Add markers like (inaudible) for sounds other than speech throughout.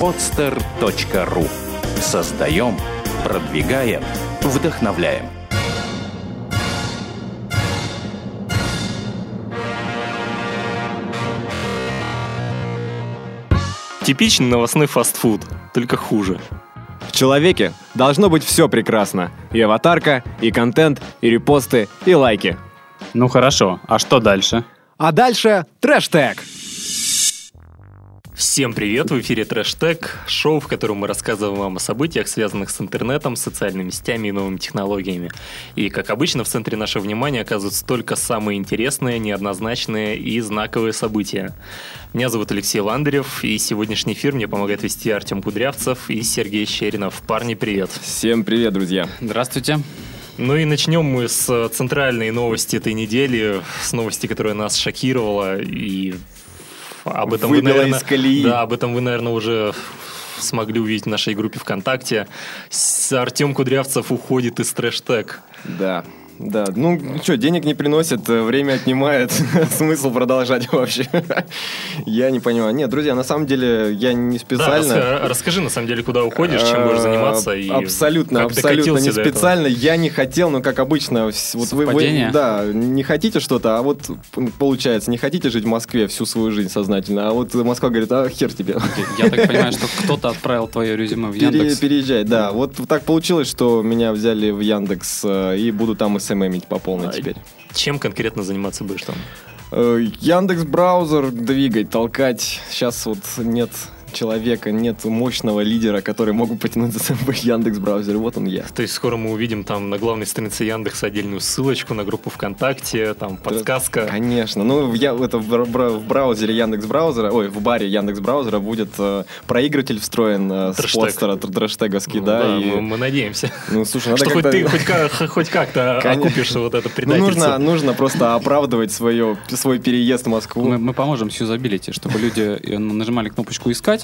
podster.ru Создаем, продвигаем, вдохновляем. Типичный новостной фастфуд, только хуже. В человеке должно быть все прекрасно. И аватарка, и контент, и репосты, и лайки. Ну хорошо, а что дальше? А дальше трэш-тег. Всем привет! В эфире Трэш Тек, шоу, в котором мы рассказываем вам о событиях, связанных с интернетом, социальными сетями и новыми технологиями. И, как обычно, в центре нашего внимания оказываются только самые интересные, неоднозначные и знаковые события. Меня зовут Алексей Ландарев, и сегодняшний эфир мне помогает вести Артем Кудрявцев и Сергей Щеринов. Парни, привет! Всем привет, друзья! Здравствуйте! Ну и начнем мы с центральной новости этой недели, с новости, которая нас шокировала и об этом вы, наверное, из колеи. Да, об этом вы, наверное, уже смогли увидеть в нашей группе ВКонтакте. Артем Кудрявцев уходит из трэш-тег. Да, да, ну что, денег не приносит, э, время отнимает, (laughs) смысл продолжать вообще. (laughs) я не понимаю. Нет, друзья, на самом деле я не специально. Да, расскажи, на самом деле, куда уходишь, чем будешь заниматься и Абсолютно, как абсолютно не специально. Я не хотел, но как обычно, вот вы, вы, да, не хотите что-то, а вот получается, не хотите жить в Москве всю свою жизнь сознательно, а вот Москва говорит, а хер тебе. Я так понимаю, что кто-то отправил твое резюме в Яндекс. Переезжай, да. Вот так получилось, что меня взяли в Яндекс э, и буду там СММить по полной а теперь. Чем конкретно заниматься будешь там? Э, Яндекс браузер двигать, толкать. Сейчас вот нет человека, нет мощного лидера, который мог бы потянуть за собой Яндекс браузер. Вот он я. То есть скоро мы увидим там на главной странице Яндекса отдельную ссылочку на группу ВКонтакте, там подсказка. Конечно. Ну, я, это в, браузере Яндекс браузера, ой, в баре Яндекс браузера будет э, проигрыватель встроен э, с постера трэштеговский, ну, да. да и... мы, мы надеемся. Ну, слушай, надо Что хоть ты хоть, как, хоть как-то (laughs) окупишь вот это предательство. Ну, нужно, нужно просто оправдывать свое, свой переезд в Москву. Мы, мы поможем с юзабилити, чтобы люди э, нажимали кнопочку «Искать»,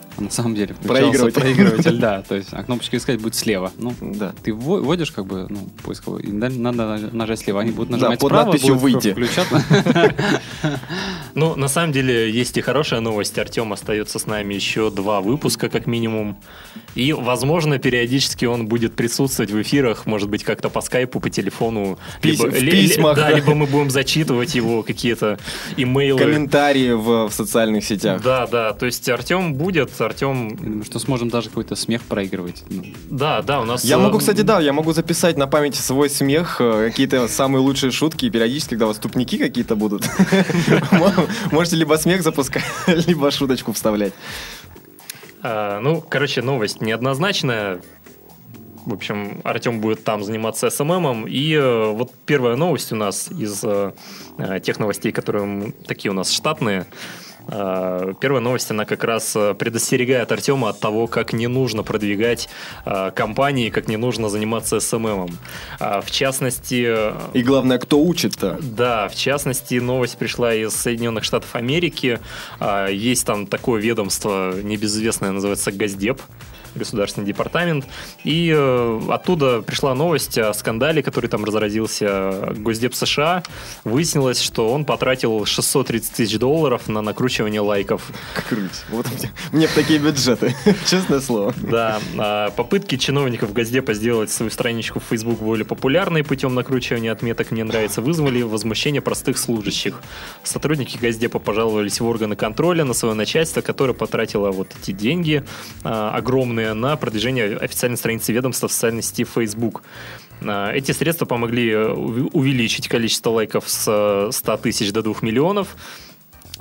на самом деле проигрыватель. проигрыватель, да, то есть, а кнопочка искать будет слева. Ну, да. Ты вводишь как бы, ну, поисковый, и надо нажать слева, они будут нажимать да, под справа, надписью «Выйти». (laughs) Ну, на самом деле, есть и хорошая новость. Артем остается с нами еще два выпуска, как минимум. И, возможно, периодически он будет присутствовать в эфирах, может быть, как-то по скайпу, по телефону. Либо, в письмах. Да, либо мы (laughs) будем зачитывать его какие-то имейлы. Комментарии в, в социальных сетях. Да, да, то есть Артем будет, Артем... думаю, что сможем даже какой-то смех проигрывать. Ну. Да, да, у нас... Я могу, кстати, да, я могу записать на памяти свой смех, э, какие-то самые лучшие шутки, и периодически, когда у вас тупники какие-то будут, (laughs) можете либо смех запускать, (laughs) либо шуточку вставлять. А, ну, короче, новость неоднозначная. В общем, Артем будет там заниматься СММом. И э, вот первая новость у нас из э, тех новостей, которые такие у нас штатные. А, первая новость, она как раз э, предостерегает Артема от того, как не нужно продвигать а, компании, как не нужно заниматься СММом. В частности... Э, И главное, кто учит-то? Да, в частности, новость пришла из Соединенных Штатов Америки. Есть там такое ведомство небезызвестное, называется Газдеп государственный департамент. И э, оттуда пришла новость о скандале, который там разразился Госдеп США. Выяснилось, что он потратил 630 тысяч долларов на накручивание лайков. Круть. Вот мне, мне такие бюджеты, (laughs) честное слово. Да. А попытки чиновников Госдепа сделать свою страничку в Facebook более популярной путем накручивания отметок «Мне нравится» вызвали возмущение простых служащих. Сотрудники Госдепа пожаловались в органы контроля на свое начальство, которое потратило вот эти деньги а, огромные направленные на продвижение официальной страницы ведомства в социальной сети Facebook. А, эти средства помогли э, увеличить количество лайков с 100 тысяч до 2 миллионов,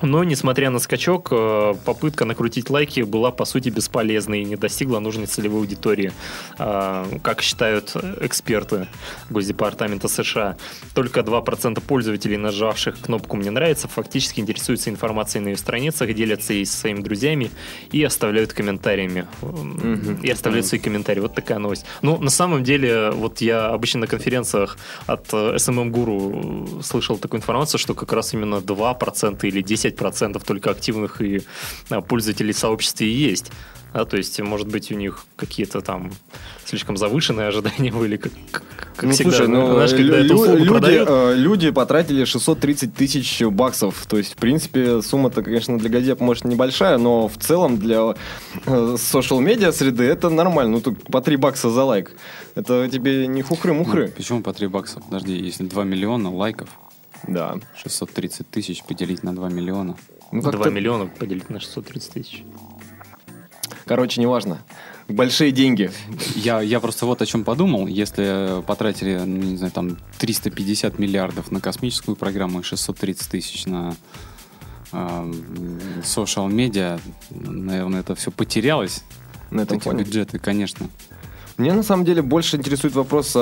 но, несмотря на скачок, э, попытка накрутить лайки была, по сути, бесполезной и не достигла нужной целевой аудитории, а, как считают эксперты Госдепартамента США. Только 2% пользователей, нажавших кнопку «Мне нравится», фактически интересуются информацией на ее страницах, делятся ей со своими друзьями и оставляют комментариями. Mm-hmm. И оставляют свои комментарии. Вот такая новость. Ну, на самом деле, вот я обычно на конференциях от SMM Guru слышал такую информацию, что как раз именно 2% или 10 5% только активных и а, пользователей сообщества и есть. Да, то есть, может быть, у них какие-то там слишком завышенные ожидания были, как, как ну, всегда. Слушай, ну, Знаешь, когда лю- эту услугу люди, продают, э, люди потратили 630 тысяч баксов. То есть, в принципе, сумма-то, конечно, для газет, может, небольшая, но в целом для social-медиа среды это нормально. Ну, тут по 3 бакса за лайк. Это тебе не Ну, хухры-мухры. почему по 3 бакса? Подожди, если 2 миллиона лайков, Да. 630 тысяч поделить на 2 миллиона. Ну, 2 как-то- миллиона поделить на 630 тысяч. Короче, неважно. Большие деньги. Я, я просто вот о чем подумал. Если потратили, ну, не знаю, там 350 миллиардов на космическую программу и 630 тысяч на social медиа, наверное, это все потерялось. На этом Эти фоне. бюджеты, конечно. Мне на самом деле больше интересует вопрос,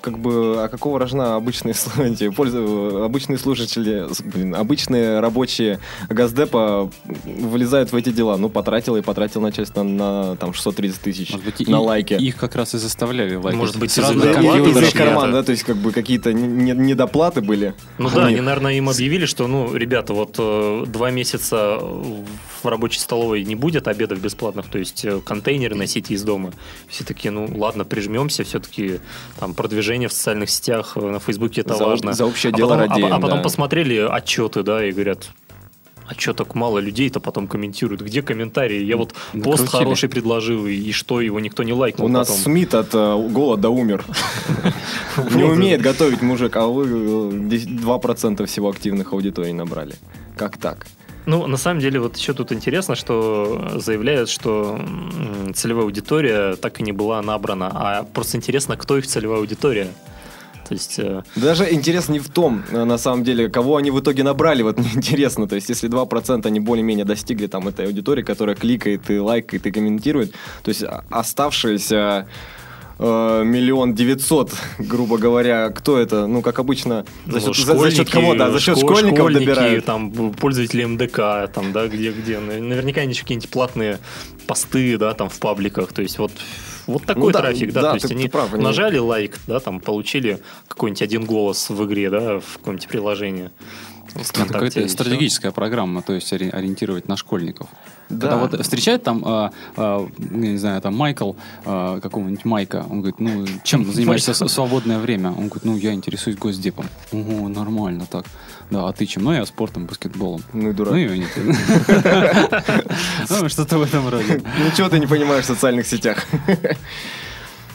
как бы, а какого рожна обычные, эти, пользу- обычные слушатели, блин, обычные рабочие Газдепа вылезают в эти дела. Ну, потратил и потратил начальство на, там 630 тысяч Может быть, на и- лайки. Их как раз и заставляли лайкать. Может быть, Сразу из-за Да, их как и- зарплаты из дошли их кармана, да, то есть как бы какие-то не- не- недоплаты были. Ну да, они, наверное, им объявили, что, ну, ребята, вот э, два месяца в рабочей столовой не будет обедов бесплатных, то есть э, контейнеры носите из дома. Все такие, ну ладно, прижмемся, все-таки там продвижение в социальных сетях, э, на Фейсбуке это За- важно. за общее а дело потом, а- радеем, а, потом да. посмотрели отчеты, да, и говорят, а что так мало людей-то потом комментируют? Где комментарии? Я вот пост Накрутили. хороший предложил, и, и что, его никто не лайкнул У нас потом. Смит от э, голода умер. (laughs) Не умеет готовить мужик, а вы э, 10 2% всего активных аудиторий набрали. Как так? Ну, на самом деле, вот еще тут интересно, что заявляют, что целевая аудитория так и не была набрана, а просто интересно, кто их целевая аудитория. То есть, э, Даже интересно не в том, э, на самом деле, кого они в итоге набрали, вот (laughs) мне интересно. То есть, если 2% они более-менее достигли там этой аудитории, которая кликает и лайкает и комментирует, то есть а- оставшиеся миллион девятьсот, грубо говоря, кто это? Ну, как обычно, за ну, счет, за- за счет кого, да, за счет школ- школьников школьники, добирают. там, пользователи МДК, там, да, где-где. Наверняка они какие-нибудь платные посты, да, там, в пабликах. То есть, вот вот такой Ну да, трафик, да, да, то есть ты- они ты прав, они- нажали лайк, да, там получили какой-нибудь один голос в игре, да, в каком-нибудь приложении. Какая-то стратегическая программа, то есть ори- ориентировать на школьников. Да. Когда вот встречает там, а, а, я не знаю, там Майкл, а, какого-нибудь Майка, он говорит, ну, чем занимаешься (laughs) в свободное время? Он говорит, ну, я интересуюсь госдепом. Ого, нормально так. Да, а ты чем? Ну, я спортом, баскетболом. Ну и дурак. Ну, и они- (laughs) Ну, что-то в этом роде. Ничего ты не понимаешь в социальных сетях.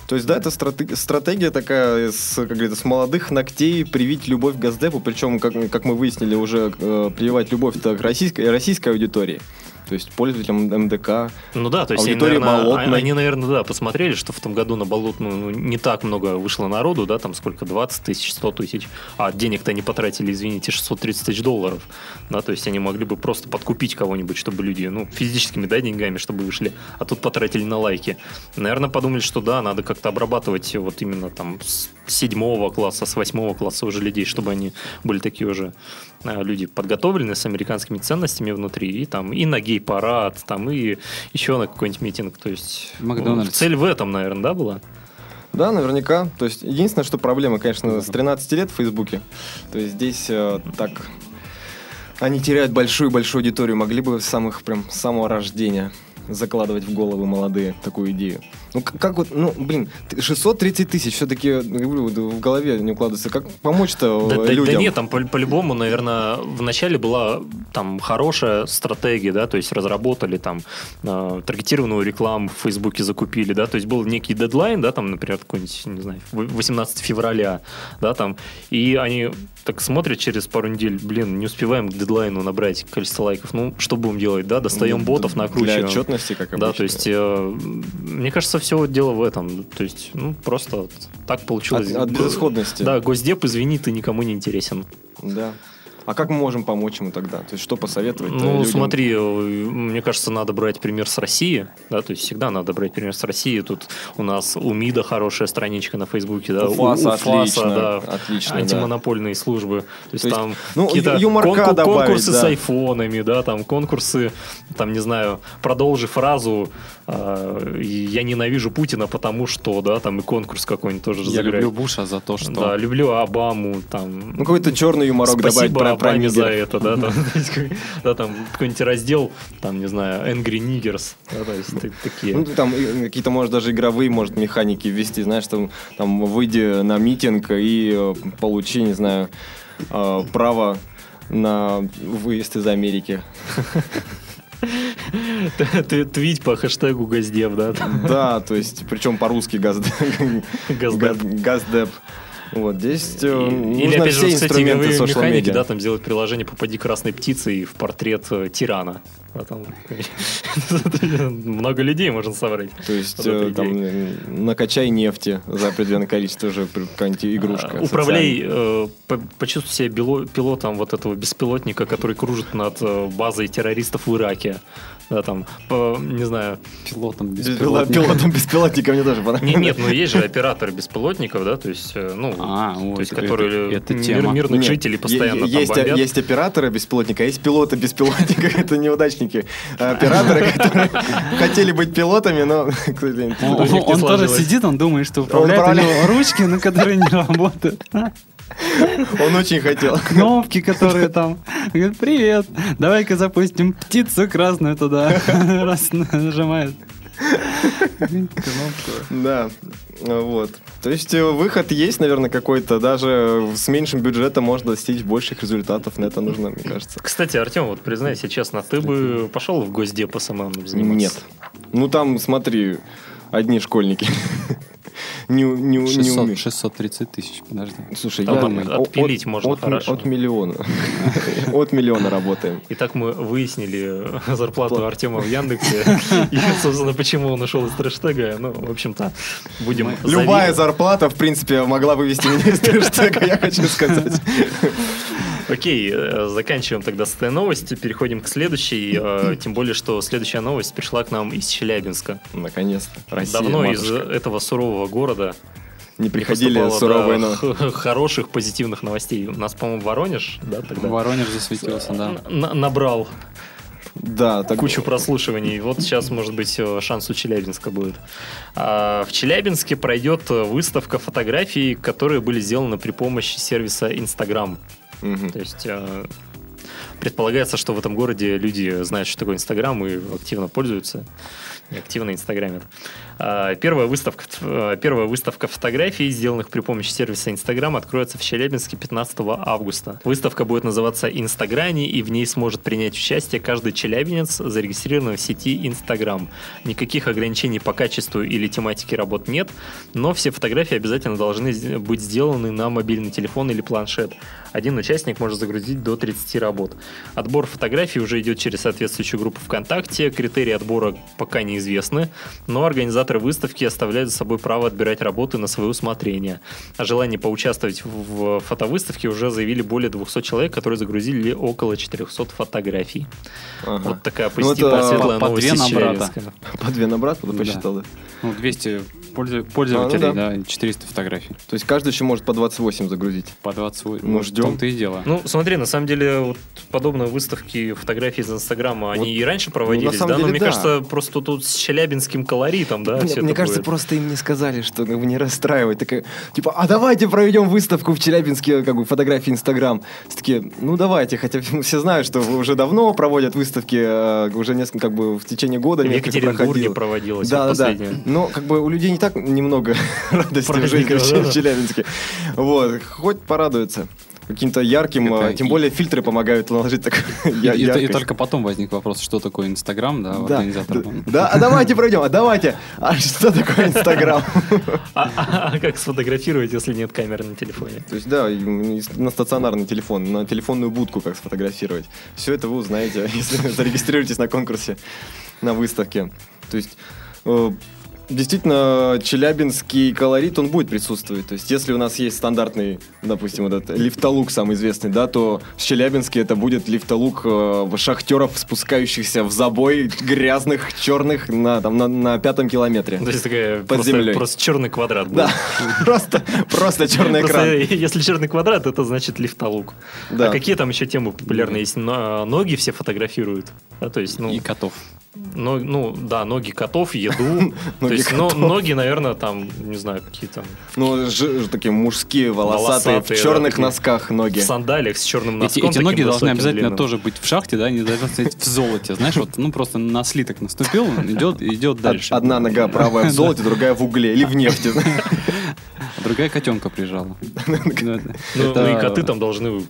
То есть, да, это стратег- стратегия такая, с, как говорится, с молодых ногтей привить любовь к Газдепу, причем, как, как мы выяснили, уже э, прививать любовь-то к российской, российской аудитории. То есть пользователям МДК. Ну да, то есть они, наверное, болотной. они, наверное, да, посмотрели, что в том году на болотную ну, не так много вышло народу, да, там сколько, 20 тысяч, 100 тысяч, а денег-то они потратили, извините, 630 тысяч долларов, да, то есть они могли бы просто подкупить кого-нибудь, чтобы люди, ну, физическими, да, деньгами, чтобы вышли, а тут потратили на лайки. Наверное, подумали, что да, надо как-то обрабатывать вот именно там с седьмого класса, с восьмого класса уже людей, чтобы они были такие уже а, люди подготовленные с американскими ценностями внутри, и там и на гей-парад, там и еще на какой-нибудь митинг. То есть Макдональдс. ну, цель в этом, наверное, да, была? Да, наверняка. То есть, единственное, что проблема, конечно, с 13 лет в Фейсбуке. То есть, здесь э, так... Они теряют большую-большую аудиторию. Могли бы с самых, прям, с самого рождения закладывать в головы молодые такую идею. Ну, как, как вот, ну, блин, ты- 630 тысяч все-таки, в голове не укладывается. Как помочь-то Да, э, да- да людям? нет, там по- по-любому, наверное, вначале была там хорошая стратегия, да, то есть разработали там э, таргетированную рекламу в Фейсбуке закупили, да, то есть был некий дедлайн, да, там, например, какой-нибудь, не знаю, в- 18 февраля, да, там, и они так смотрят через пару недель, блин, не успеваем к дедлайну набрать количество лайков, ну, что будем делать, да, достаем ботов, Для накручиваем. отчетности, как обычно. Да, то есть, э, мне кажется, все дело в этом. То есть, ну, просто так получилось. От, от безысходности. Да, Госдеп, извини, ты никому не интересен. Да. А как мы можем помочь ему тогда? То есть, что посоветовать? Ну, смотри, э, мне кажется, надо брать пример с России, да, то есть всегда надо брать пример с России. Тут у нас у МИДа хорошая страничка на Фейсбуке, да, У у, ФАСа у ФАСа, отлично, да, отлично, да. антимонопольные службы. То есть, То есть, там ну, какие-то юморка добавить, конкурсы да. с айфонами, да, там конкурсы, там, не знаю, продолжи фразу э, «Я ненавижу Путина, потому что», да, там и конкурс какой-нибудь тоже Я люблю Буша за то, что... Да, люблю Обаму, там. Ну, какой-то черный юморок Спасибо, добавить про, Обаме за это, да, там, (laughs) да, там какой-нибудь раздел, там, не знаю, Angry Niggers, да, то есть та- такие. Ну, там и какие-то, может, даже игровые, может, механики ввести, знаешь, там, там выйди на митинг и э, получи, не знаю, э, право на выезд из Америки. (laughs) Ты твить по хэштегу Газдев, да? Да, то есть, причем по-русски газд- Газдеп. газ- газдеп. Вот, здесь э, Или, нужно опять же, все кстати, инструменты social механики, да, там сделать приложение «Попади красной птицей» в портрет э, тирана. Там (laughs) много людей можно собрать. То есть, э, там, накачай нефти за определенное количество, уже какая-нибудь игрушка. А, Управляй, э, по- почувствуй себя пилотом вот этого беспилотника, который кружит над базой террористов в Ираке. Да, там, по- не знаю. Пилотом без социальный. пилотника. Пилотом беспилотника мне тоже понравилось. Не- нет, ну есть же операторы беспилотников, да, то есть, э, ну, А, то вот, есть, это- которые это мир- мирных Нет, жителей постоянно е- там есть, бомбят. есть операторы беспилотника, а есть пилоты беспилотника. (laughs) Это неудачники. А Операторы, (laughs) которые хотели быть пилотами, но, (laughs) Он, тоже сидит, он думает, что управляет ручки, но которые не работают. Он очень хотел. Кнопки, которые там. Говорит, привет, давай-ка запустим птицу красную туда. (laughs) Раз нажимает. Кнопку. Да, вот. То есть э, выход есть, наверное, какой-то. Даже с меньшим бюджетом можно достичь больших результатов. На это нужно, мне кажется. Кстати, Артем, вот признайся честно, ты бы пошел в Госдеп SMM заниматься? Нет. Ну там, смотри, одни школьники. Не, не, не 600, умеют. 630 тысяч, подожди. Слушай, Там я от- от- отпилить можно от, хорошо. От миллиона. (laughs) От миллиона работаем. Итак, мы выяснили зарплату Артема в Яндексе. (laughs) И, собственно, почему он ушел из трэштега. Ну, в общем-то, будем... Любая зарплата, в принципе, могла вывести меня из хэштега, я хочу сказать. Окей, э, заканчиваем тогда с этой новостью, переходим к следующей. э, Тем более, что следующая новость пришла к нам из Челябинска. Наконец-то. Россия, Давно из матушка. этого сурового города Не приходили суровые, да, но... (laughs) хороших позитивных новостей. У нас, по-моему, Воронеж, да, тогда Воронеж засветился, да. набрал Да, так... кучу прослушиваний. Вот сейчас, может быть, э, шанс у Челябинска будет. А, В Челябинске пройдет выставка фотографий, которые были сделаны при помощи сервиса Instagram. Мгм. То есть э, предполагается, что в этом городе люди знают, что такое Инстаграм и активно пользуются. Активно инстаграмят. А, Первая выставка, э, первая выставка фотографий, сделанных при помощи сервиса Инстаграм, откроется в Челябинске 15 августа. Выставка будет называться Инстаграни, и в ней сможет принять участие каждый челябинец, зарегистрированный в сети Инстаграм. Никаких ограничений по качеству или тематике работ нет, но все фотографии обязательно должны быть сделаны на мобильный телефон или планшет. Один участник может загрузить до 30 работ. Отбор фотографий уже идет через соответствующую группу ВКонтакте. Критерии отбора пока неизвестны, но организаторы выставки оставляют за собой право отбирать работы на свое усмотрение. О желании поучаствовать в фотовыставке уже заявили более 200 человек, которые загрузили около 400 фотографий. Ага. Вот такая Ну, позитивная это светлая по новость две из на брата. По две на брат, Да. посчитал, да? Ну, 200 пользу- пользователей, А, ну да, и 400 фотографий. То есть каждый еще может по 28 загрузить. По 28. Ну, Вот ждем. В том-то и дело. Ну, смотри, на самом деле, вот подобные выставки фотографий из Инстаграма, они и раньше проводились, ну, на самом да? Но деле, мне да. кажется, просто тут с челябинским колоритом, да, Мне, мне кажется, будет. просто им не сказали, что как бы не расстраивать. Такая, типа, а давайте проведем выставку в Челябинске, как бы фотографии Инстаграм. Все такие, ну давайте, хотя (laughs) все знают, что уже давно проводят выставки, э, уже несколько, как бы в течение года В Екатеринбурге проходило. проводилась Да, вот да, да. Но как бы у людей не так немного (laughs) радости в жизни Праздников, в да, да. в Челябинске. Вот, хоть порадуются. Каким-то ярким, Это э, тем и- более фильтры помогают наложить так (laughs) И, и- и только потом возник вопрос, что такое Инстаграм, да, у Да, организатора. да, да, а давайте пройдем, а давайте. А что такое Инстаграм? А, а- а как сфотографировать, если нет камеры на телефоне? То есть, да, на стационарный телефон, на телефонную будку как сфотографировать. Все это вы узнаете, (laughs) если зарегистрируетесь на конкурсе на выставке. То есть, э, действительно, челябинский колорит, он будет присутствовать. То есть, если у нас есть стандартный, допустим, вот этот лифтолук самый известный, да, то в Челябинске это будет лифтолук э, шахтеров, спускающихся в забой грязных, черных на, там, на, на пятом километре. То есть такая Под просто, землей. просто черный квадрат будет. Да, (laughs) просто, просто черный экран. (laughs) если черный квадрат, это значит лифтолук. Да. А какие там еще темы популярные есть? Но- Ноги все фотографируют. Да, то есть, ну, И котов. Но, ну, да, ноги котов, еду. (laughs) То Ноги есть, ноги, наверное, там, не знаю, какие там, Ну, такие мужские, волосатые, Волосатые, в да, черных носках ноги. в сандалиях с черным носком. эти ноги должны обязательно длинным. тоже быть в шахте, да, они должны стоять в золоте. Знаешь, вот, ну просто на слиток наступил, идет, идет дальше. Од- Одна нога правая в золоте, другая в угле или в нефти. А (laughs) другая котенка прижала. Ну, Это- ну и коты там должны,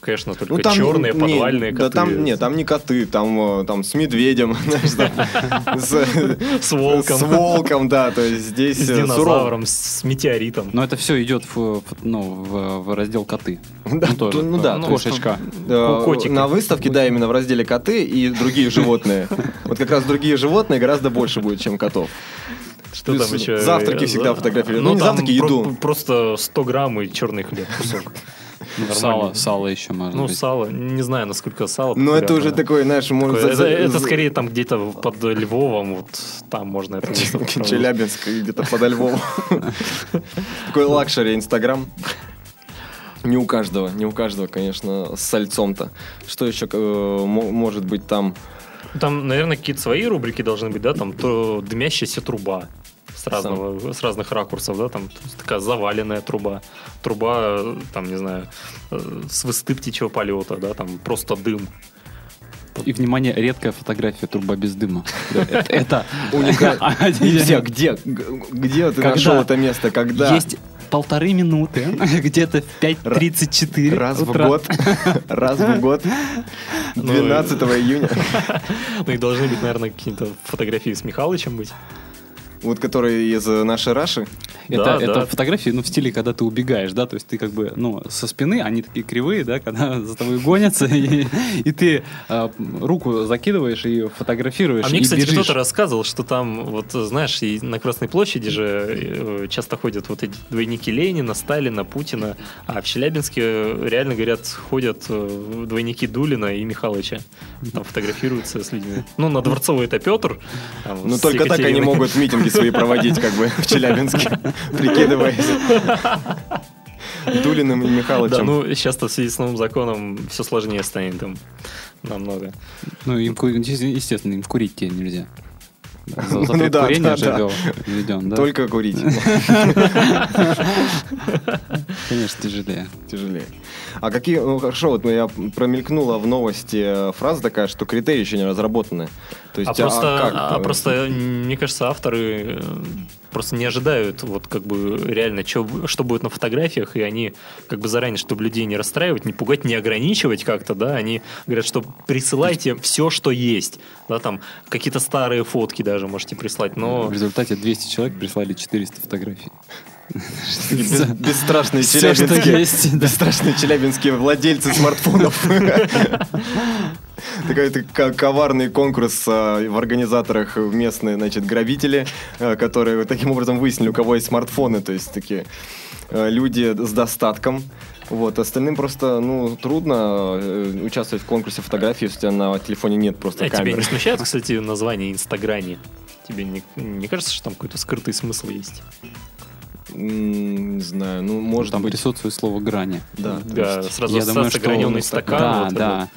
конечно, только Ну, черные, подвальные Да коты. там, нет, там не коты, там, э, там с медведем, (laughs) знаешь, там, с, волком. С волком, да, то есть здесь С э, динозавром, с метеоритом. Но это все идет в, ну, в, раздел коты. (laughs) Да, ну, тоже. ну да, Ну, есть, кошечка. Э. На выставке, да, именно в разделе коты и другие (laughs) животные. Вот как раз другие животные гораздо больше будет, чем котов. Что Плюс там еще? завтраки всегда За- фотографируют. Ну, не там завтраки, про- еду. Просто 100 грамм и черный хлеб кусок. Ну, Нормально. сало, сало еще можно Ну, быть. сало, не знаю, насколько сало. Но это уже такой, знаешь, может... Такое- за- Это, это скорее там где-то под Львовом, вот там можно это. (laughs) Челябинск где-то подо Львовом. (laughs) Такой luxury Инстаграм. Не у каждого, не у каждого, конечно, с сальцом-то. Что еще э, мо- может быть там? Там, наверное, какие-то свои рубрики должны быть, да, там то дымящаяся труба с, разного, с разных ракурсов, да, там такая заваленная труба, труба, там, не знаю, э, с высоты птичьего полета, да, там просто дым. И, внимание, редкая фотография труба без дыма. (laughs) Это- Это (laughs) Уникально. (laughs) Где, где, где ты нашел это место? Когда? Есть полторы минуты, где-то в 5.34 Раз в утра. год. Раз в год. Ну, 12 июня. Ну и должны быть, наверное, какие-то фотографии с Михалычем быть. Вот который из э, нашей Раши. Это, Да, это да. фотографии, ну, в стиле, когда ты убегаешь, да, то есть ты как бы, ну, со спины, они такие кривые, да, (laughs) когда за тобой гонятся, и, и ты э, руку закидываешь и фотографируешь, А мне, кстати, кто-то рассказывал, что там, вот знаешь, и на Красной площади же э, часто ходят вот эти двойники Ленина, Сталина, Путина, а в Челябинске реально, говорят, ходят двойники Дулина и Михалыча. Там фотографируются с людьми. Ну, на Дворцовой это Петр. там, Ну только так они могут митинги свои проводить, как бы, в Челябинске, (laughs) прикидываясь. Дулиным и Да, Михалычем. ну, сейчас-то в связи с новым законом все сложнее станет там намного. Ну, им, естественно, им курить тебе нельзя. За (laughs) Ну запрет да, курения да, же да. введен, да? Только курить. (laughs) Конечно, тяжелее. Тяжелее. А какие, ну хорошо, вот я промелькнула в новости э, фраза такая, что критерии еще не разработаны. То есть, а, просто, как? а просто, мне кажется, авторы э, просто не ожидают, вот как бы реально, чё, что будет на фотографиях, и они как бы заранее, чтобы людей не расстраивать, не пугать, не ограничивать как-то, да, они говорят, что присылайте все, что есть, да, там какие-то старые фотки даже можете прислать, но В результате 200 человек прислали 400 фотографий. Бес- Бесстрашные что челябинские, бесстрашные челябинские владельцы смартфонов. (laughs) Такой коварный конкурс а, в организаторах местные, значит, грабители, а, которые таким образом выяснили, у кого есть смартфоны, то есть такие а, люди с достатком. Вот, остальным просто, ну, трудно э, участвовать в конкурсе фотографий, если у тебя на телефоне нет просто а тебя камеры. не смущает, (laughs) кстати, название Инстаграни? Тебе не, не кажется, что там какой-то скрытый смысл есть? Не знаю, ну, может Там быть, присутствует слово «грани». да. Да, есть- сразу я думаю, что- граненый стакан. Да, вот да.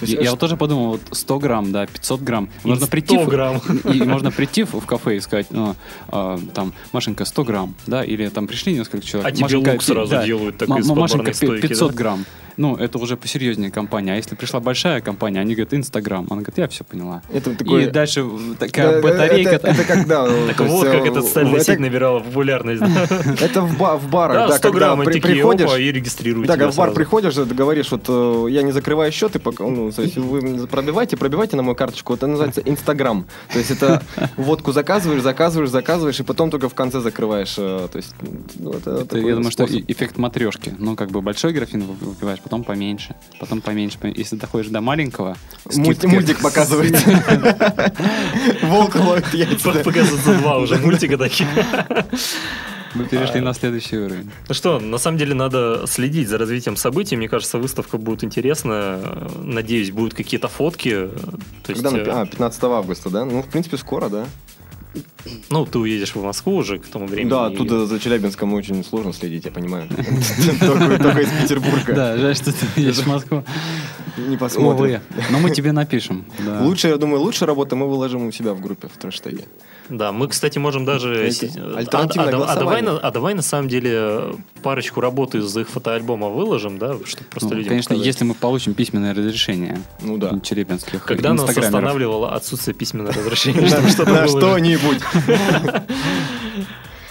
То есть, я, я вот тоже подумал, вот 100 грамм, да, 500 грамм. И Можно 100 прийти, в- грамм. и можно прийти в кафе и сказать, ну, а, там, Машенька, 100 грамм, да, или там пришли несколько человек. А тебе Машенька, лук сразу да, делают так из Машенька, пи- стойки, 500 да? грамм. Ну, это уже посерьезнее компания. А если пришла большая компания, они говорят, Инстаграм. Она говорит, я все поняла. Это такое... И дальше Да, такая да, батарейка. Это, это когда... (laughs) Так вот, как э, эта социальная сеть набирала популярность. (laughs) Это в, ба- в барах, да, 100 когда грамм, приходишь... и регистрируют Да, в бар приходишь, ты говоришь, вот э, я не закрываю счет, и ну, то есть вы пробивайте, пробивайте на мою карточку, это называется Инстаграм. То есть это (laughs) водку заказываешь, заказываешь, заказываешь, и потом только в конце закрываешь. э, То есть, ну, это, Это, такой я думаю, что эффект матрешки. Ну, как бы большой графин вы- выпиваешь, потом поменьше, потом поменьше. пом- Если доходишь до маленького, скидка. Мультик (laughs) показывает. Волк ловит яйца. Показывается два уже мультика такие. Мы перешли на следующий уровень. Ну что, на самом деле надо следить за развитием событий. Мне кажется, выставка будет интересная. Надеюсь, будут какие-то фотки. То есть, Когда? на э, А, 15 августа, да? Ну, в принципе, скоро, да? Ну, ты уедешь в Москву уже к тому времени. Да, оттуда за Челябинском очень сложно следить, я понимаю. (laughs) Только из Петербурга. Да, жаль, что ты едешь в Москву. не посмотрят. Увы. Но мы тебе напишем. Лучше, я думаю, лучше работы мы выложим у себя в группе в трэштеге. Да, мы, кстати, можем даже... Си- а- альтернативное а, а, а давай, а давай на самом деле парочку работ из их фотоальбома выложим, да, чтобы просто Ну, людям конечно, показать. если мы получим письменное разрешение Ну да. челябинских Когда нас останавливало отсутствие письменного (laughs) разрешения, чтобы что-то На что-нибудь.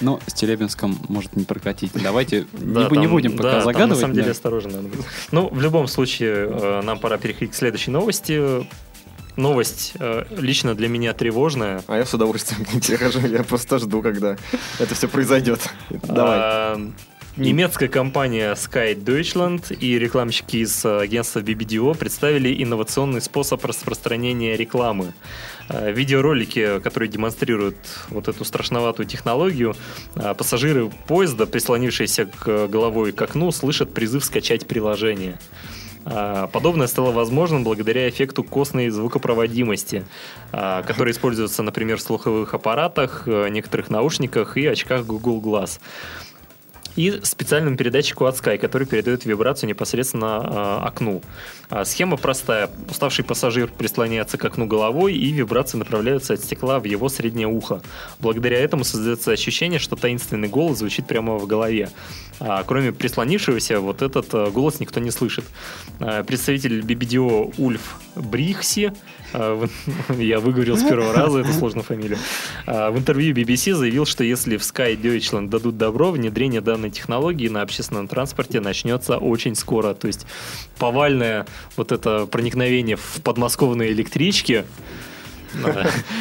Но с Челябинском может не прекратить. Давайте Да, не, бу- не там- будем да, пока там загадывать. на самом деле да. осторожно надо быть. Ну, в любом случае, э, нам пора переходить к следующей новости. Новость э, лично для меня тревожная. А я с удовольствием перехожу. Я просто жду, когда это все произойдет. Давай. Немецкая компания Sky Deutschland и рекламщики из э, агентства BBDO представили инновационный способ распространения рекламы. Э, Видеоролики, которые демонстрируют вот эту страшноватую технологию, э, пассажиры поезда, прислонившиеся к головой к окну, слышат призыв скачать приложение. Подобное стало возможным благодаря эффекту костной звукопроводимости, который используется, например, в слуховых аппаратах, некоторых наушниках и очках Google Glass. И специальному передатчику от Sky, который передает вибрацию непосредственно а, окну. А, Схема простая. Уставший пассажир прислоняется к окну головой, и вибрации направляются от стекла в его среднее ухо. Благодаря этому создается ощущение, что таинственный голос звучит прямо в голове. А, кроме прислонившегося, вот этот а, голос никто не слышит. А, представитель BBDO Ульф Брихси, а, (laughs) я выговорил с первого раза эту сложную фамилию, а, в интервью BBC заявил, что если в Sky Deutschland дадут добро, внедрение данной технологии на общественном транспорте начнется очень скоро. То есть повальное вот это проникновение в подмосковные электрички,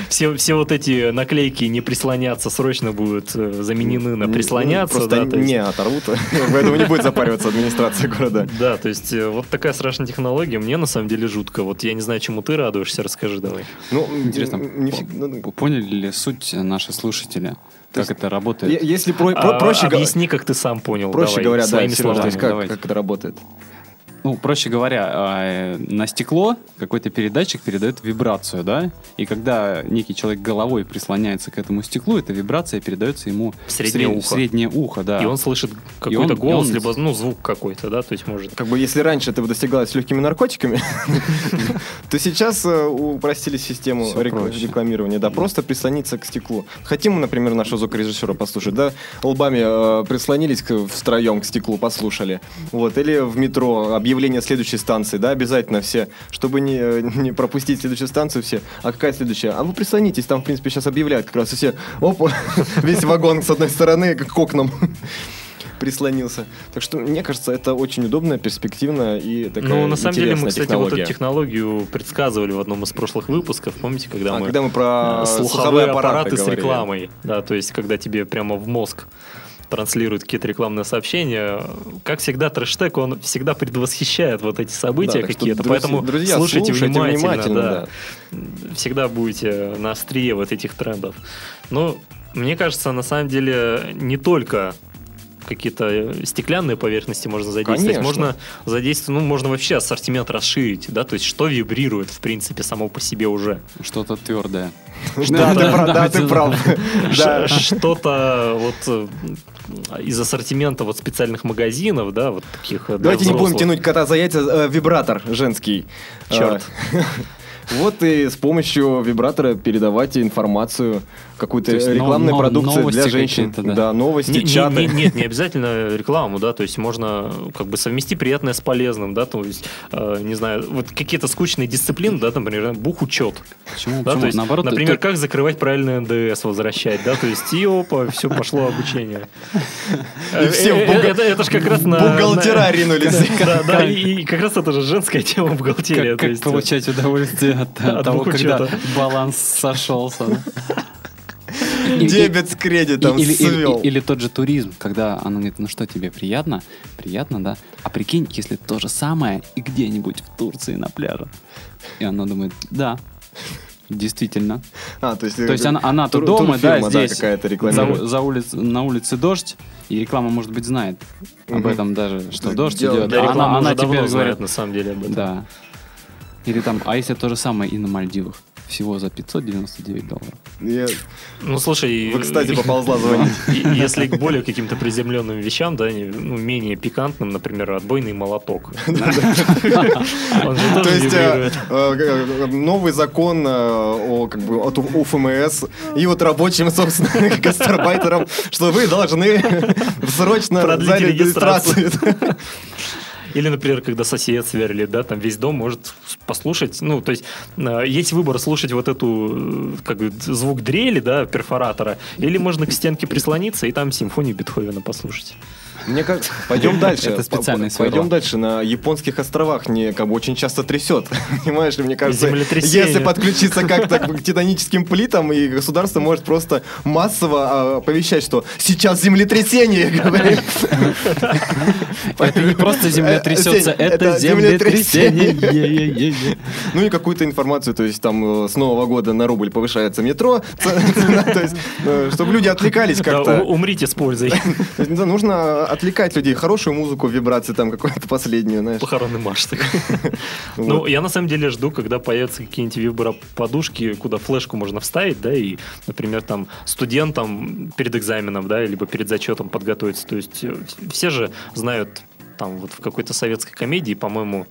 все, все вот эти наклейки не прислоняться срочно будут э, заменены на Ну, прислоняться. Просто да, то есть- не оторвут. (laughs) Поэтому не будет запариваться администрация города. Да, то есть э, вот такая страшная технология, мне на самом деле жутко. Вот я не знаю, чему ты радуешься, расскажи давай. Ну, Интересно, не ну, Вы Поняли ли суть наши слушатели? Как это работает? Если про- про- А, проще объясни, как ты сам понял. проще давай, говоря, да, то словами. есть как Давайте. как это работает? Ну, проще говоря, э, на стекло какой-то передатчик передает вибрацию, да? И когда некий человек головой прислоняется к этому стеклу, эта вибрация передается ему В среднее сред- ухо. в среднее ухо, да. И он слышит какой-то голос, он- либо ну, звук какой-то, да, то есть может. Как бы если раньше это достигалось легкими наркотиками, (laughs) то сейчас э, упростили систему рекламирования. Да, просто прислониться к стеклу. Хотим мы, например, нашего звукорежиссера послушать, да? Лбами э, прислонились втроем к стеклу, послушали. Вот. Или в метро объявление следующей станции, да, обязательно все, чтобы не, э, не пропустить следующую станцию все. А какая следующая? А вы прислонитесь, там, в принципе, сейчас объявляют как раз и все. Опа, (laughs) весь вагон с одной стороны как к окнам (laughs) прислонился. Так что, мне кажется, это очень удобно, перспективно и такая Ну, на самом деле, мы, кстати, вот эту технология. технологию предсказывали в одном из прошлых выпусков. Помните, когда А, мы... когда мы про э, слуховые аппараты, с говорили. рекламой. Да, то есть, когда тебе прямо в мозг транслируют какие-то рекламные сообщения. Как всегда, трэштег, он всегда предвосхищает вот эти события Да, какие-то. Поэтому друзья, слушайте, слушайте внимательно. внимательно, да. Всегда будете на острие вот этих трендов. Но мне кажется, на самом деле, не только какие-то стеклянные поверхности можно задействовать, Конечно. можно задействовать, ну, можно вообще ассортимент расширить, да, то есть что вибрирует, в принципе, само по себе уже. Что-то твердое. (laughs) Да, ты прав, да, ты прав. (laughs) Да. Ш- Что-то вот э, из ассортимента вот специальных магазинов, да, вот таких э, Давайте не будем тянуть кота за яйца. э, Вибратор женский. Черт. (laughs) Вот и с помощью вибратора передавать информацию, какую-то рекламной но- продукции новости для женщин. да. Да, новости, Не- не- чаты. не- нет, не обязательно рекламу, да, то есть можно как бы совмести приятное с полезным, да, то есть, э, не знаю, вот какие-то скучные дисциплины, да, например, бухучет, Почему? да, Почему? то есть, Наоборот, например, это- как закрывать правильно НДС, возвращать, да, то есть, и опа, все пошло обучение. И все Э, э, бухга- это, это ж как раз на... бухгалтера ринулись. (laughs) Да, да, и, как раз это же женская тема бухгалтерия. Как, есть, получать удовольствие от, От того, когда бухучета. баланс сошелся. да? (laughs) Дебет с кредитом или, или- свел. или тот же туризм, когда она говорит, ну что, тебе приятно? Приятно, да? А прикинь, если то же самое и где-нибудь в Турции на пляже. И она думает, да, действительно. А, то есть, То есть она, она то тур- дома, да, здесь какая-то за, за улиц- на улице дождь, и реклама, может быть, знает об Мгм. этом даже, что Да, дождь дело- идет. Да, а она, она тебе знает, говорит, на самом деле об этом. да. Или там, а если то же самое и на Мальдивах? всего за 599 долларов. Я- Ну, слушай... Вы, кстати, поползла звонить. (laughs) Если к более каким-то приземленным вещам, да, не- ну, менее пикантным, например, отбойный молоток. (laughs) То есть э, э, э, новый закон о как бы от У- УФМС и вот рабочим, (laughs) собственно, гастарбайтерам, что вы должны срочно Продлить за регистрацию. Или, например, когда сосед сверлит, да, там весь дом может послушать. Ну, то есть э, есть выбор слушать вот эту, э, как бы, звук дрели, да, перфоратора, или можно к стенке прислониться и там симфонию Бетховена послушать. Мне как... Пойдем (laughs) дальше. Это специальный Пойдем дальше. На японских островах не как бы очень часто трясет. (laughs) Понимаешь ли, мне кажется, если подключиться как-то к титаническим плитам, и государство может просто массово а, оповещать, что сейчас землетрясение. (laughs) Это не просто земля трясется, Это землетрясение. Ну и какую-то информацию, то есть там э, с Нового года на рубль повышается метро, то есть, э, чтобы люди отвлекались как-то. умрите с пользой. Нужно отвлекать людей, хорошую музыку, вибрации там какую-то последнюю, знаешь. Похоронный марш. такой. (laughs) Ну, я на самом деле жду, когда появятся какие-нибудь вибро-подушки, куда флешку можно вставить, да, и, например, там студентам перед экзаменом, да, либо перед зачетом подготовиться. То есть э, все же знают, там вот в какой-то советской комедии, по-моему,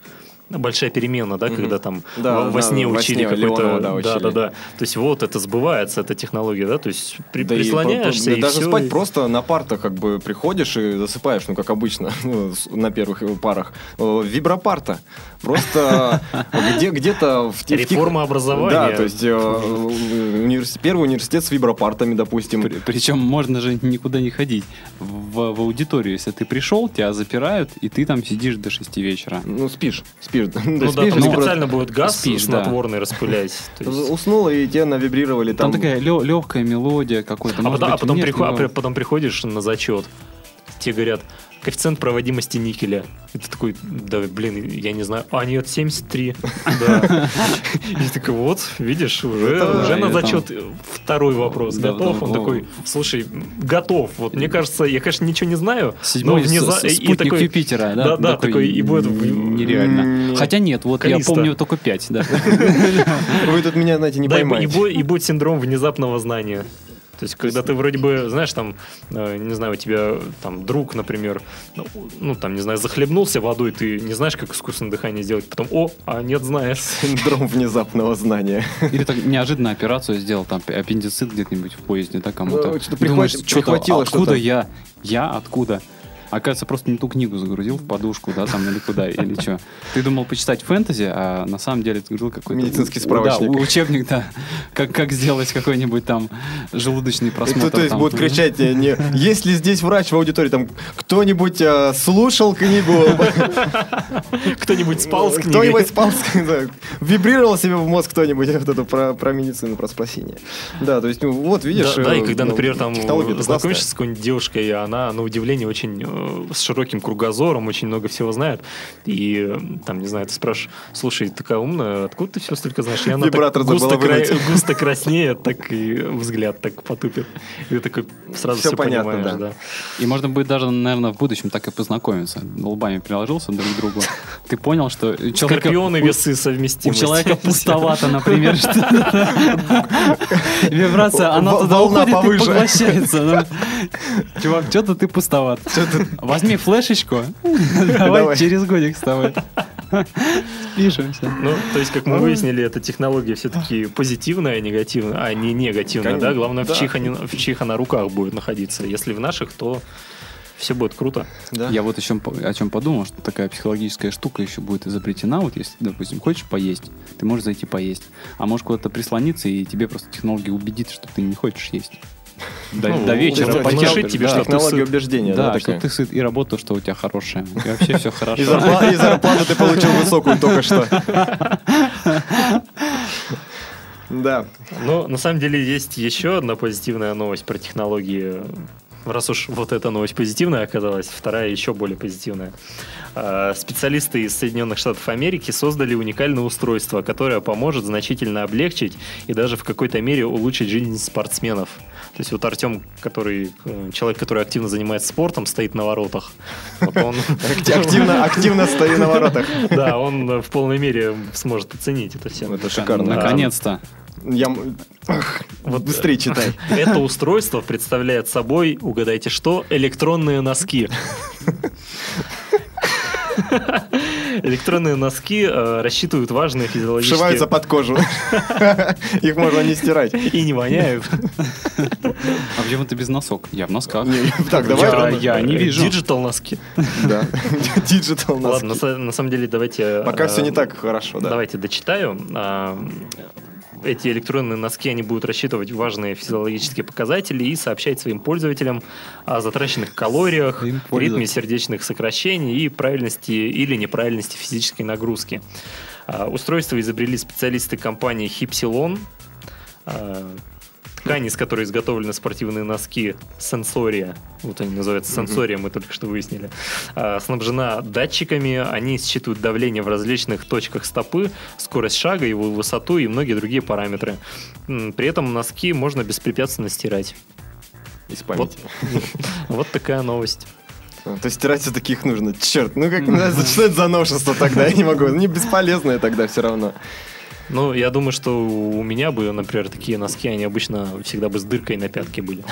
большая перемена, да, Мгм. когда там Да, во, во сне во учили какой-то... Да, да, да, да. То есть вот это сбывается, эта технология, да, то есть при- Да и прислоняешься по- и, даже всё, спать и- просто на партах как бы приходишь и засыпаешь, ну как обычно (laughs) ну, на первых парах. Э, Вибропарта. Просто где, где-то в, те- в тех- Реформа образования. Да, то есть э, университет, первый университет с вибропартами, допустим. При- Причем можно же никуда не ходить. В, в аудиторию, если ты пришел, тебя запирают, и ты там сидишь до 6 вечера. Ну, спишь, спишь. То Ну (laughs) есть да, спишь, там и специально будет газ спишь, да. снотворный распылять. то есть- (laughs) Уснул, и тебе навибрировали Там, там. такая легкая мелодия какой-то. А потом, а быть, потом, нет, прихо- а потом приходишь на зачет, тебе говорят, коэффициент проводимости никеля. И ты такой, да, блин, я не знаю. А, нет, 73. (laughs) Да. И такой, вот, видишь, уже, Это- уже на это- зачет второй вопрос. Да, Готов? да, Он да. такой, слушай, готов. Вот мне кажется, я, конечно, ничего не знаю, Седьмой но внеза- с- и- спутник такой- Юпитера, да? Да, да, такой, и будет нереально. Хотя нет, вот я Калиста. помню только 5, да. (laughs) Вы тут меня, знаете, не Да, и, бу- и, поймаете. и будет синдром внезапного знания. То есть, когда ты вроде бы, знаешь, там, э, не знаю, у тебя там друг, например, ну, ну, там, не знаю, захлебнулся водой, ты не знаешь, как искусственное дыхание сделать, потом, о, а нет, знаешь. Синдром внезапного знания. Или так неожиданно операцию сделал, там аппендицит где-нибудь в поезде, да, кому-то. Ну, что-то Думаешь, прихват- что-то, прихватило откуда что-то. я? Я откуда? Оказывается, просто не ту книгу загрузил в подушку, да, там, или куда, или что. Ты думал почитать фэнтези, а на самом деле ты загрузил какой-то... Медицинский справочник. Да, учебник, да. Как, как сделать какой-нибудь там желудочный просмотр. то, то есть там. будут кричать, э, не, есть ли здесь врач в аудитории, там, кто-нибудь э, слушал книгу, (laughs) Кто-нибудь спал с книгой? кто-нибудь спал, с книгой, (laughs) вибрировал себе в мозг кто-нибудь вот это про, про медицину, про спасение. Да, то есть, ну, вот, видишь... да, да, и э, когда, ну, например, там знакомишься с какой-нибудь девушкой, и она, на удивление, очень с широким кругозором, очень много всего знает, и э, там, не знаю, ты спрашиваешь, слушай, такая умная, откуда ты все столько знаешь? И она так густо, кра- густо краснеет, так и взгляд так потупит. И ты такой сразу Всё все, понятно, понимаешь, да. да. И можно будет даже, наверное, в будущем так и познакомиться. Лбами приложился друг к другу. Ты понял, что у человека... Скорпионы, у- весы У совместимости. человека (laughs) пустовато, например, (laughs) что-то. Вибрация, она туда волна уходит и повыше. поглощается. (laughs) Чувак, что-то ты пустоват. Возьми флешечку, давай через годик с тобой. Спишемся. Ну, то есть, как мы выяснили, эта технология все-таки позитивная, негативная, а не негативная, Конечно, да? Главное, да. в чьих, они, в чьих она руках будет находиться. Если в наших, то все будет круто. Да. Я вот еще по- о чем подумал, что такая психологическая штука еще будет изобретена. Вот если, допустим, хочешь поесть, ты можешь зайти поесть. А можешь куда-то прислониться, и тебе просто технология убедит, что ты не хочешь есть. До, Ну, до вечера потянут, внушить тебе, да. что ты Технология сыт. убеждения, да, Да, что ты сыт, и работа, что у тебя хорошая. И вообще все хорошо. и зарплату ты получил высокую только что. Да. Но на самом деле есть еще одна позитивная новость про технологии. Раз уж вот эта новость позитивная оказалась, вторая еще более позитивная. А, Специалисты из Соединенных Штатов Америки создали уникальное устройство, которое поможет значительно облегчить и даже в какой-то мере улучшить жизнь спортсменов. То есть вот Артем, который э, человек, который активно занимается спортом, стоит на воротах. Вот он, (laughs) Активно, активно стою на воротах. (laughs) да, он в полной мере сможет оценить это все. Это шикарно. Наконец-то. Я... Вот, Быстрее читай. (laughs) Это устройство представляет собой, угадайте что, электронные носки. (laughs) Электронные носки э, рассчитывают важные физиологические... Вшиваются под кожу. (laughs) Их можно не стирать. И не воняют. А почему ты без носок? Я в носках. Так, давай. Я- не вижу. Digital носки. Да. Digital Ладно, носки. са- на самом деле давайте... Пока э, все не так хорошо, да. Давайте дочитаю. А, Эти электронные носки, они будут рассчитывать важные физиологические показатели и сообщать своим пользователям о затраченных калориях, ритме сердечных сокращений и правильности или неправильности физической нагрузки. А, Устройство изобрели специалисты компании Hipsilon. А, Ткань, из которой изготовлены спортивные носки Сенсория, вот они называются Сенсория, мы только что выяснили, а, снабжена датчиками, они считывают давление в различных точках стопы, скорость шага, его высоту и многие другие параметры. При этом носки можно беспрепятственно стирать. Из памяти. Вот такая новость. То есть стирать все-таки их нужно. Черт, ну как, ну, что это за новшество тогда? Я не могу. Не бесполезное тогда все равно. Ну, я думаю, что у меня бы, например, такие носки, они обычно всегда бы с дыркой на пятке были.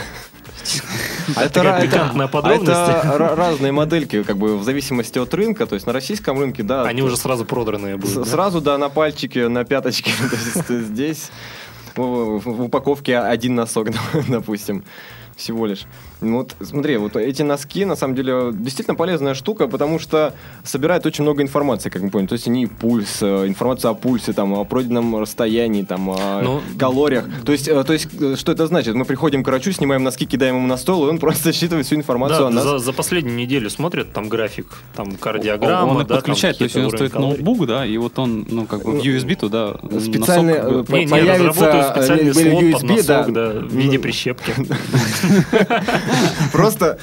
А ра- пикантная а подробность. это ра- разные модельки, как бы в зависимости от рынка. То есть на российском рынке, да. Они уже сразу продранные будут. Сразу, да, на пальчике, на пяточке. (laughs) То есть здесь в упаковке один носок, (laughs) допустим. Всего лишь. Ну Вот смотри, вот эти носки, на самом деле, действительно полезная штука, потому что собирает очень много информации, как мы поняли. То есть они пульс, э, информация о пульсе, там, о пройденном расстоянии, там, о Ну, калориях. То есть, э, то есть, э, что это значит? Мы приходим к врачу, снимаем носки, кидаем ему на стол, и он (laughs) просто считывает всю информацию Да, о нас. за, за последнюю неделю смотрят там график, там кардиограмма, он их да, подключает, то есть у него стоит калорий. ноутбук, да, и вот он, ну, как бы в USB туда Специальный, носок, как бы, Не, не, появится, специальный слот под USB, носок, да. да, в виде Ну, прищепки. (laughs) Просто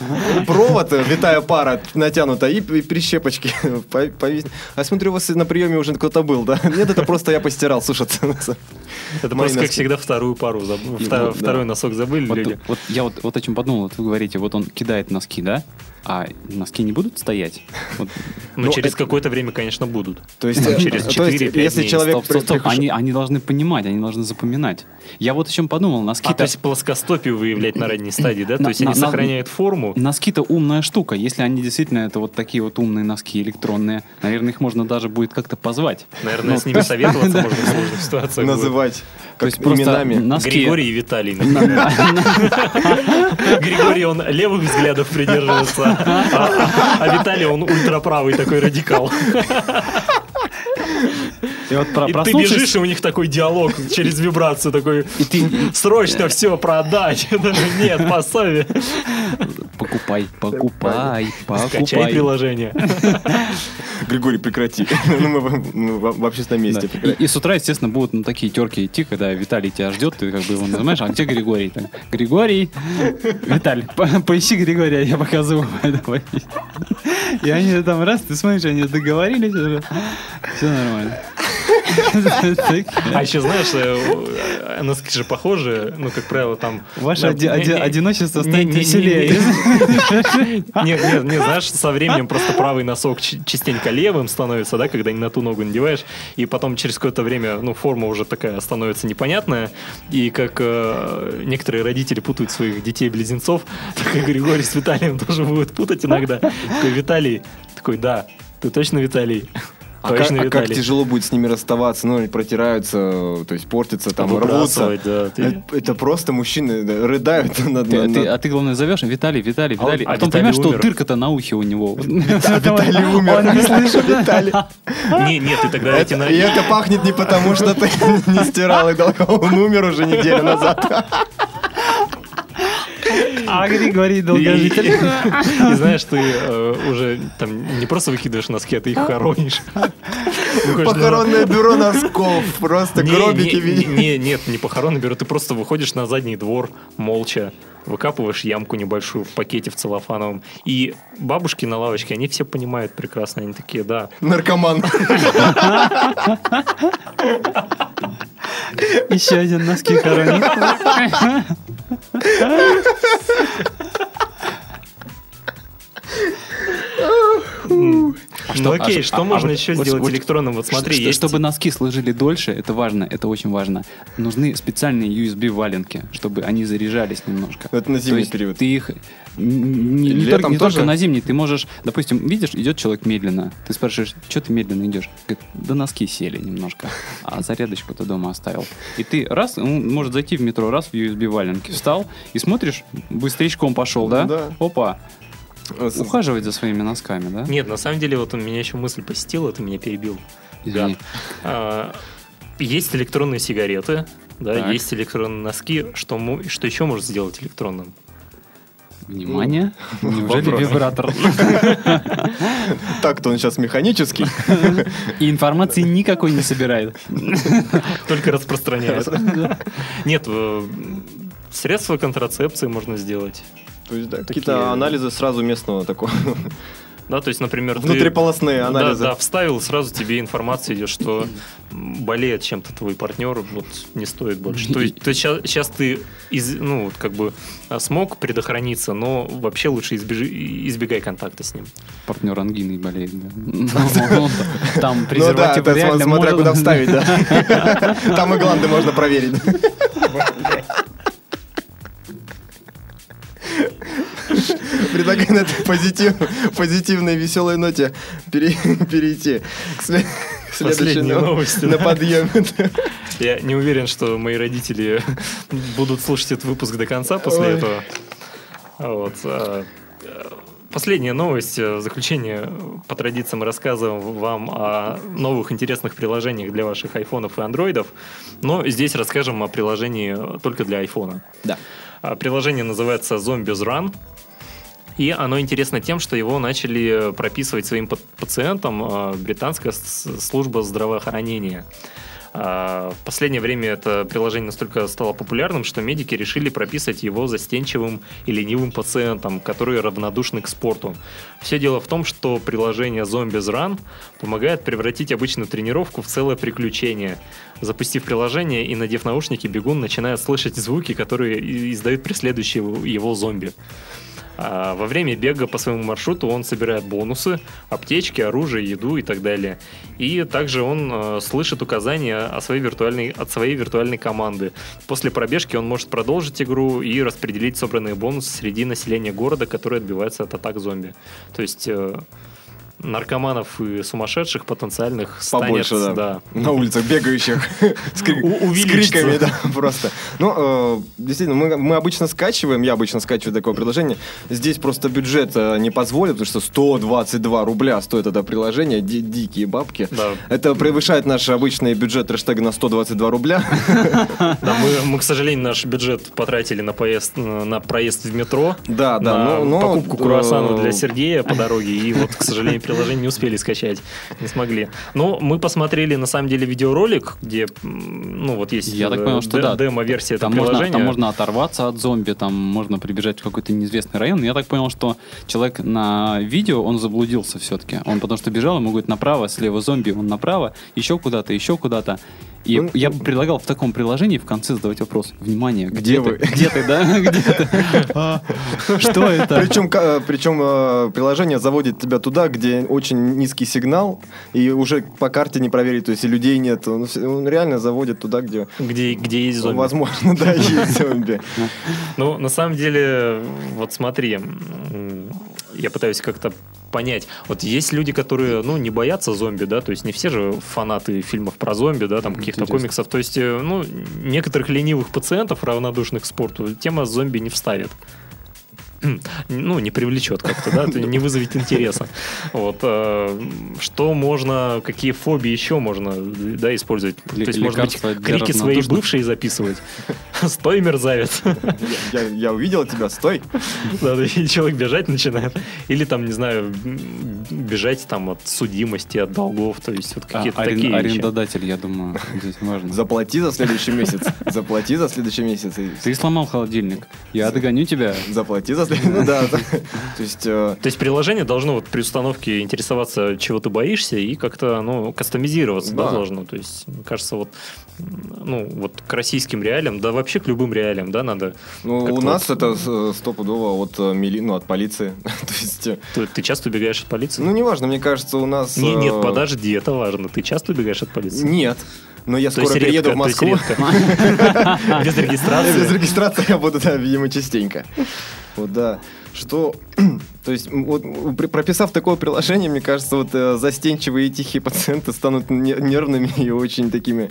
провод, витая пара натянута, и прищепочки. по- повис- А смотрю, у вас на приеме уже кто-то был, да? Нет, это просто я постирал, сушиться. Это просто, как всегда, вторую пару да. Второй носок забыли люди. вот я вот, вот о чем подумал, вот вы говорите, вот он кидает носки, да, а носки не будут стоять? Вот, (laughs) Но ну, через это- какое-то время, конечно, будут. То есть, Там э, через то есть, 4-5 если дней. человек стоп, стоп, стоп, они, они должны понимать, они должны запоминать. Я вот о чем подумал, А, носки-то... то есть плоскостопие выявлять на ранней стадии, да? То На- есть они на- сохраняют форму. Носки-то умная штука. Если они действительно это вот такие вот умные носки электронные, наверное, их можно даже будет как-то позвать. Наверное, Ну, с ними советоваться (laughs) можно в сложных ситуациях. называть То есть просто именами. носки... Григорий и Виталий, (laughs) например. Григорий, он левых взглядов придерживается, а, Виталий, он ультраправый такой радикал. И вот про- И ты бежишь, и у них такой диалог через вибрацию такой, И ты срочно все продать. (laughs) Нет, посови. Покупай, покупай, Скачай покупай. приложение. Григорий, прекрати. Ну, мы в- общественном месте. И, с утра, естественно, будут на такие терки идти, когда Виталий тебя ждет, ты как бы его называешь, а где Григорий? Григорий, Виталий, по- поищи Григория, я показываю. Давай. И они там раз, ты смотришь, они договорились уже, все нормально. А еще знаешь, э, носки же похожи, ну, как правило, там... Ваше одиночество не- станет не- не- веселее. Нет, нет, не, знаешь, со временем просто правый носок частенько левым становится, да, когда не на ту ногу надеваешь, и потом через какое-то время, ну, форма уже такая становится непонятная, и как э, некоторые родители путают своих детей-близнецов, (laughs) так и Григорий с Виталием тоже будут путать иногда. Такой, Виталий, такой, да, ты точно Виталий? А как, Точно а как Виталий. тяжело будет с ними расставаться, ну, они протираются, то есть портятся, там, рвутся. Да, ты- Это, это просто мужчины да, рыдают над, Ты- над- ты- а ты, главное, зовешь Виталий, Виталий, А он- Виталий. а А потом Виталий понимаешь, что дырка-то на ухе у него. А (laughs) Виталий умер. Он не (laughs) слышит. Виталий. Не, нет, ты тогда эти... на- И это пахнет не потому, что ты (laughs) не стирал и долго. Он умер уже неделю назад. А Григорий И, долгожитель. и (laughs) (laughs) знаешь, ты э, уже там не просто выкидываешь носки, а ты их хоронишь. (laughs) На- Похоронное бюро носков. Просто гробики не, нет, не похоронное бюро, ты просто выходишь на задний двор молча, выкапываешь ямку небольшую в пакете в целлофановом. И бабушки на лавочке, они все понимают прекрасно, они такие, да. Наркоман. Еще один носки хоронит. (laughs) hum. Ну окей, а- что а- а можно вот- еще вот- сделать вот- электронным? Вот смотри, Ш- есть... Чтобы носки служили дольше, это важно, это очень важно. Нужны специальные USB-валенки, чтобы они заряжались немножко. Это на То зимний есть период. Ты их не, не Летом только, не тоже? только на зимний, ты можешь, допустим, видишь, идет человек медленно, ты спрашиваешь, что ты медленно идешь? Говорит, да носки сели немножко, а зарядочку ты дома оставил. И ты раз, он может зайти в метро, раз в USB-валенки встал, и смотришь, быстрячком пошел, да? Да. Опа, ухаживать за своими носками, да? Нет, на самом деле, вот у меня еще мысль посетила, ты меня перебил. Извини. А, Есть электронные сигареты, да, Так. есть электронные носки. Что, что еще может сделать электронным? Внимание, неужели вопрос. вибратор? Так-то он сейчас механический. И информации никакой не собирает. Только распространяет. Нет, э, средства контрацепции можно сделать. То есть, да, Такие- какие-то анализы сразу местного такого. Да, то есть, например, ты- Внутриполосные Да, анализы. да, вставил, сразу тебе информация идет, что болеет чем-то твой партнер, вот не стоит больше. То есть, сейчас, ты из, ну, вот как бы а, смог предохраниться, но вообще лучше избежи- избегай контакта с ним. Партнер ангиной болеет, да. (laughs) Там Ну да, презерватив реально смотря куда вставить, да. (laughs) Там и гланды можно проверить. Предлагаю на этой позитив, позитивной веселой ноте пере- перейти к, сле- к следующей но- новости, на да. подъеме. Я не уверен, что мои родители будут слушать этот выпуск до конца после Ой. этого. Вот. а, Последняя новость. э, В заключение, по традиции, мы рассказываем вам о новых интересных приложениях для ваших айфонов и андроидов. Но здесь расскажем о приложении только для айфона. Да. А, Приложение называется Zombies Run. И оно интересно тем, что его начали прописывать своим па- пациентам а, британская служба здравоохранения. А, В последнее время это приложение настолько стало популярным, что медики решили прописывать его застенчивым и ленивым пациентам, которые равнодушны к спорту. Все дело в том, что приложение Zombies Run помогает превратить обычную тренировку в целое приключение. Запустив приложение и надев наушники, бегун начинает слышать звуки, которые издают преследующие его зомби. А Во время бега по своему маршруту он собирает бонусы, аптечки, оружие, еду и так далее. И также он э, слышит указания о своей виртуальной, от своей виртуальной команды. После пробежки он может продолжить игру и распределить собранные бонусы среди населения города, которое отбивается от атак зомби. То есть э, наркоманов и сумасшедших потенциальных станет, Побольше, да. да. На улицах бегающих (laughs) с, кри- У- с криками, да, просто. Ну, э, действительно, мы, мы обычно скачиваем, я обычно скачиваю такое приложение. Здесь просто бюджет э, не позволит, потому что 122 рубля стоит это приложение, ди- дикие бабки. Да. Это превышает наш обычный бюджет хэштега на 122 рубля. (laughs) Да, мы, (laughs) мы, к сожалению, наш бюджет потратили на поезд, на проезд в метро. Да, да, на но- но, покупку э, круассанов для Сергея по дороге. И вот, к сожалению, приложение не успели скачать. Не смогли. Но мы посмотрели, на самом деле, видеоролик, где, ну, вот есть Я так понял, что да. демо-версия этого Там можно, приложения. там можно оторваться от зомби, там можно прибежать в какой-то неизвестный район. Я так понял, что человек на видео, он заблудился все-таки. Он потому что бежал, ему говорит направо, слева зомби, он направо, еще куда-то, еще куда-то. И Ну, я бы предлагал в таком приложении в конце задавать вопрос. Внимание, Где где, вы? ты? Где ты, да? (laughs) Где ты? А, Что это? Причем, ка- причем э, приложение заводит тебя туда, где очень низкий сигнал, и уже по карте не проверить, то есть и людей нет. Он, реально заводит туда, где, Где, где есть зомби. возможно, (laughs) да, есть зомби. Ну, на самом деле, вот смотри, я пытаюсь как-то понять. Вот есть люди, которые, ну, не боятся зомби, да, то есть не все же фанаты фильмов про зомби, да, там каких-то комиксов. То есть, э, ну, некоторых ленивых пациентов, равнодушных к спорту, тема зомби не вставит. (clears throat) Ну, не привлечет как-то, да, то не вызовет интереса. Вот. э, Что можно, какие фобии еще можно, да, использовать? То есть, может быть, крики свои равнодушных. бывшие записывать. (laughs) Стой, мерзавец. Я, увидел тебя, стой. Да, и человек бежать начинает. Или там, не знаю, бежать там от судимости, от долгов. То есть вот А, какие-то арен- такие вещи. Арендодатель, я думаю, здесь важно. Заплати за следующий месяц. Заплати за следующий месяц. Ты сломал холодильник. Я догоню тебя. Заплати за (laughs) Ну да. То есть... э, То есть приложение должно вот при установке интересоваться, чего ты боишься, и как-то оно кастомизироваться да. Должно. То есть, мне кажется, вот, ну, вот к российским реалиям, да вообще к любым реалиям, да, надо. Ну, у нас это с- стопудово от, э, ну, от полиции. (laughs) То есть, э, Ты, часто убегаешь от полиции? ну, неважно, мне кажется, у нас... Не- нет, э, подожди, это важно. Ты часто убегаешь от полиции? Нет. Но я скоро приеду в Москву. (laughs) Без регистрации? Без регистрации я буду, да, видимо, частенько. Вот, да. Что, (clears throat) то есть, вот, прописав такое приложение, мне кажется, вот э, застенчивые и тихие пациенты станут не- нервными и очень такими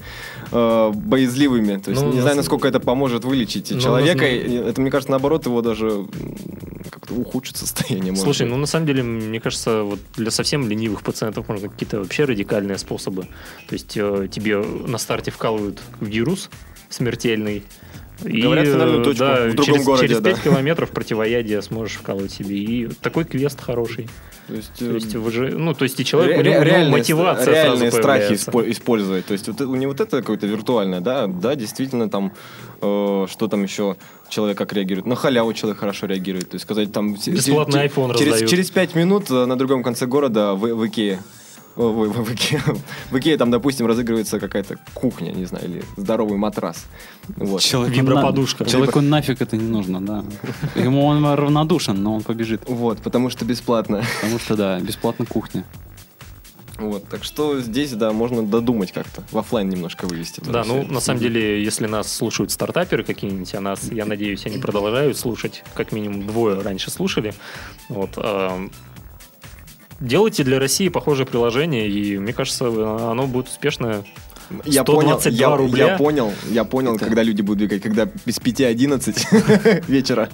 э, боязливыми. То есть, Ну, не на знаю, насколько это поможет вылечить Ну, человека. на- и Это, мне кажется, наоборот, его даже как-то ухудшит состояние. Слушай, быть. ну на самом деле, мне кажется, вот для совсем ленивых пациентов можно какие-то вообще радикальные способы. То есть э, тебе на старте вкалывают вирус смертельный. И, Говорят, финальную точку да, в другом через, городе, через да. 5 километров противоядие сможешь вкалывать себе. И такой квест хороший. То есть, То э, есть, вы же, ну, то есть и человек, Ре- у него, у него реальные, мотивация реальные страхи испо- использовать. То есть вот, это- не вот это какое-то виртуальное, да, да, действительно там, э, что там еще человек как реагирует. На халяву человек хорошо реагирует. То есть сказать там... Бесплатный iPhone через, раздают. через пять минут э, на другом конце города в, в Икее. О, В, в- в Икее. В Икее там, допустим, разыгрывается какая-то кухня, не знаю, или здоровый матрас. Вот. Человеку Виброподушка. на- Человеку нафиг это не нужно, да. Ему он равнодушен, но он побежит. Вот, потому что бесплатно. Потому что, да, бесплатно кухня. Вот, так что здесь, да, можно додумать как-то, в оффлайн немножко вывести. Да, ну, на самом деле, если нас слушают стартаперы какие-нибудь, а нас, я надеюсь, они продолжают слушать, как минимум двое раньше слушали, вот, ам, делайте для России похожее приложение, и, мне кажется, оно будет успешно. Я понял, 122 я, рубля. я понял, я понял, Это- когда люди будут двигать, когда без 5-11 (laughs) вечера.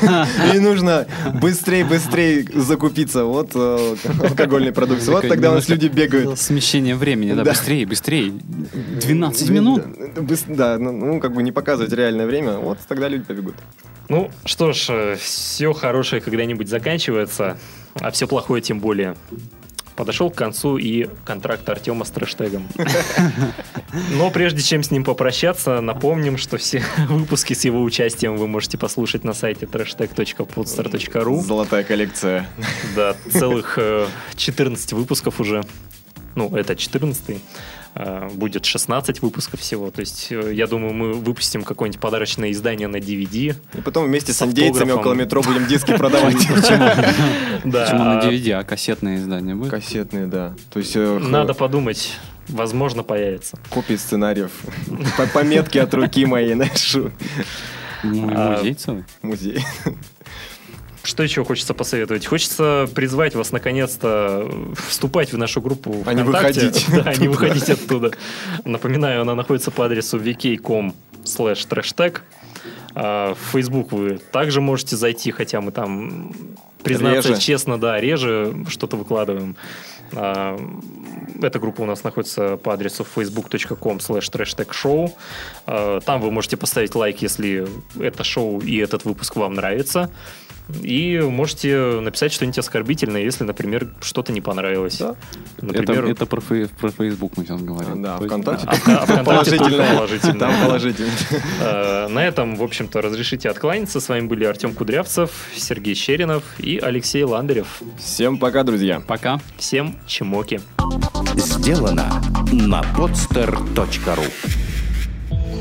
(laughs) И нужно быстрее, быстрее закупиться. Вот э, алкогольной продукции. Вот тогда у нас люди бегают. Смещение времени, да, быстрее, быстрее. 12 минут. Да, ну, ну, как бы не показывать реальное время. Вот тогда люди побегут. Ну, что ж, все хорошее когда-нибудь заканчивается, а все плохое тем более. Подошел к концу и контракт Артема с трэштегом. (laughs) Но прежде чем с ним попрощаться, напомним, что все (laughs) выпуски с его участием вы можете послушать на сайте trashtag.podstar.ru. Золотая коллекция. Да, целых э, 14 выпусков уже. Ну, это 14 э, Будет 16 выпусков всего. То есть, э, я думаю, мы выпустим какое-нибудь подарочное издание на DVD. И потом вместе с, С индейцами около метро будем диски (laughs) продавать. Да, Почему на а DVD, а кассетное издание будет? Кассетные, да. То есть э, Надо подумать. Возможно, появится. копии сценариев. По- Пометки от руки моей, знаешь, Ну, А, музей целый. музей. Что еще хочется посоветовать? Хочется призвать вас наконец-то вступать в нашу группу А не ВКонтакте. выходить. (laughs) Да, не выходить оттуда. Напоминаю, она находится по адресу vk.com slash трэштег. А, В Facebook вы также можете зайти, хотя мы там, признаться Реже. честно, да, реже что-то выкладываем. А, Эта группа у нас находится по адресу facebook.com slash trashtag show. Там вы можете поставить лайк, если это шоу и этот выпуск вам нравится. И можете написать что-нибудь оскорбительное, если, например, что-то не понравилось. Да. Например, Это, это про, фей- про Facebook мы сейчас говорим. Да, То есть- ВКонтакте. а вка- а ВКонтакте Положительное. положительное. Там положительное. Э, На этом, в общем-то, разрешите откланяться. С вами были Артем Кудрявцев, Сергей Щеринов и Алексей Ландарев. Всем пока, друзья. Пока. Всем чмоки. Сделано на podster.ru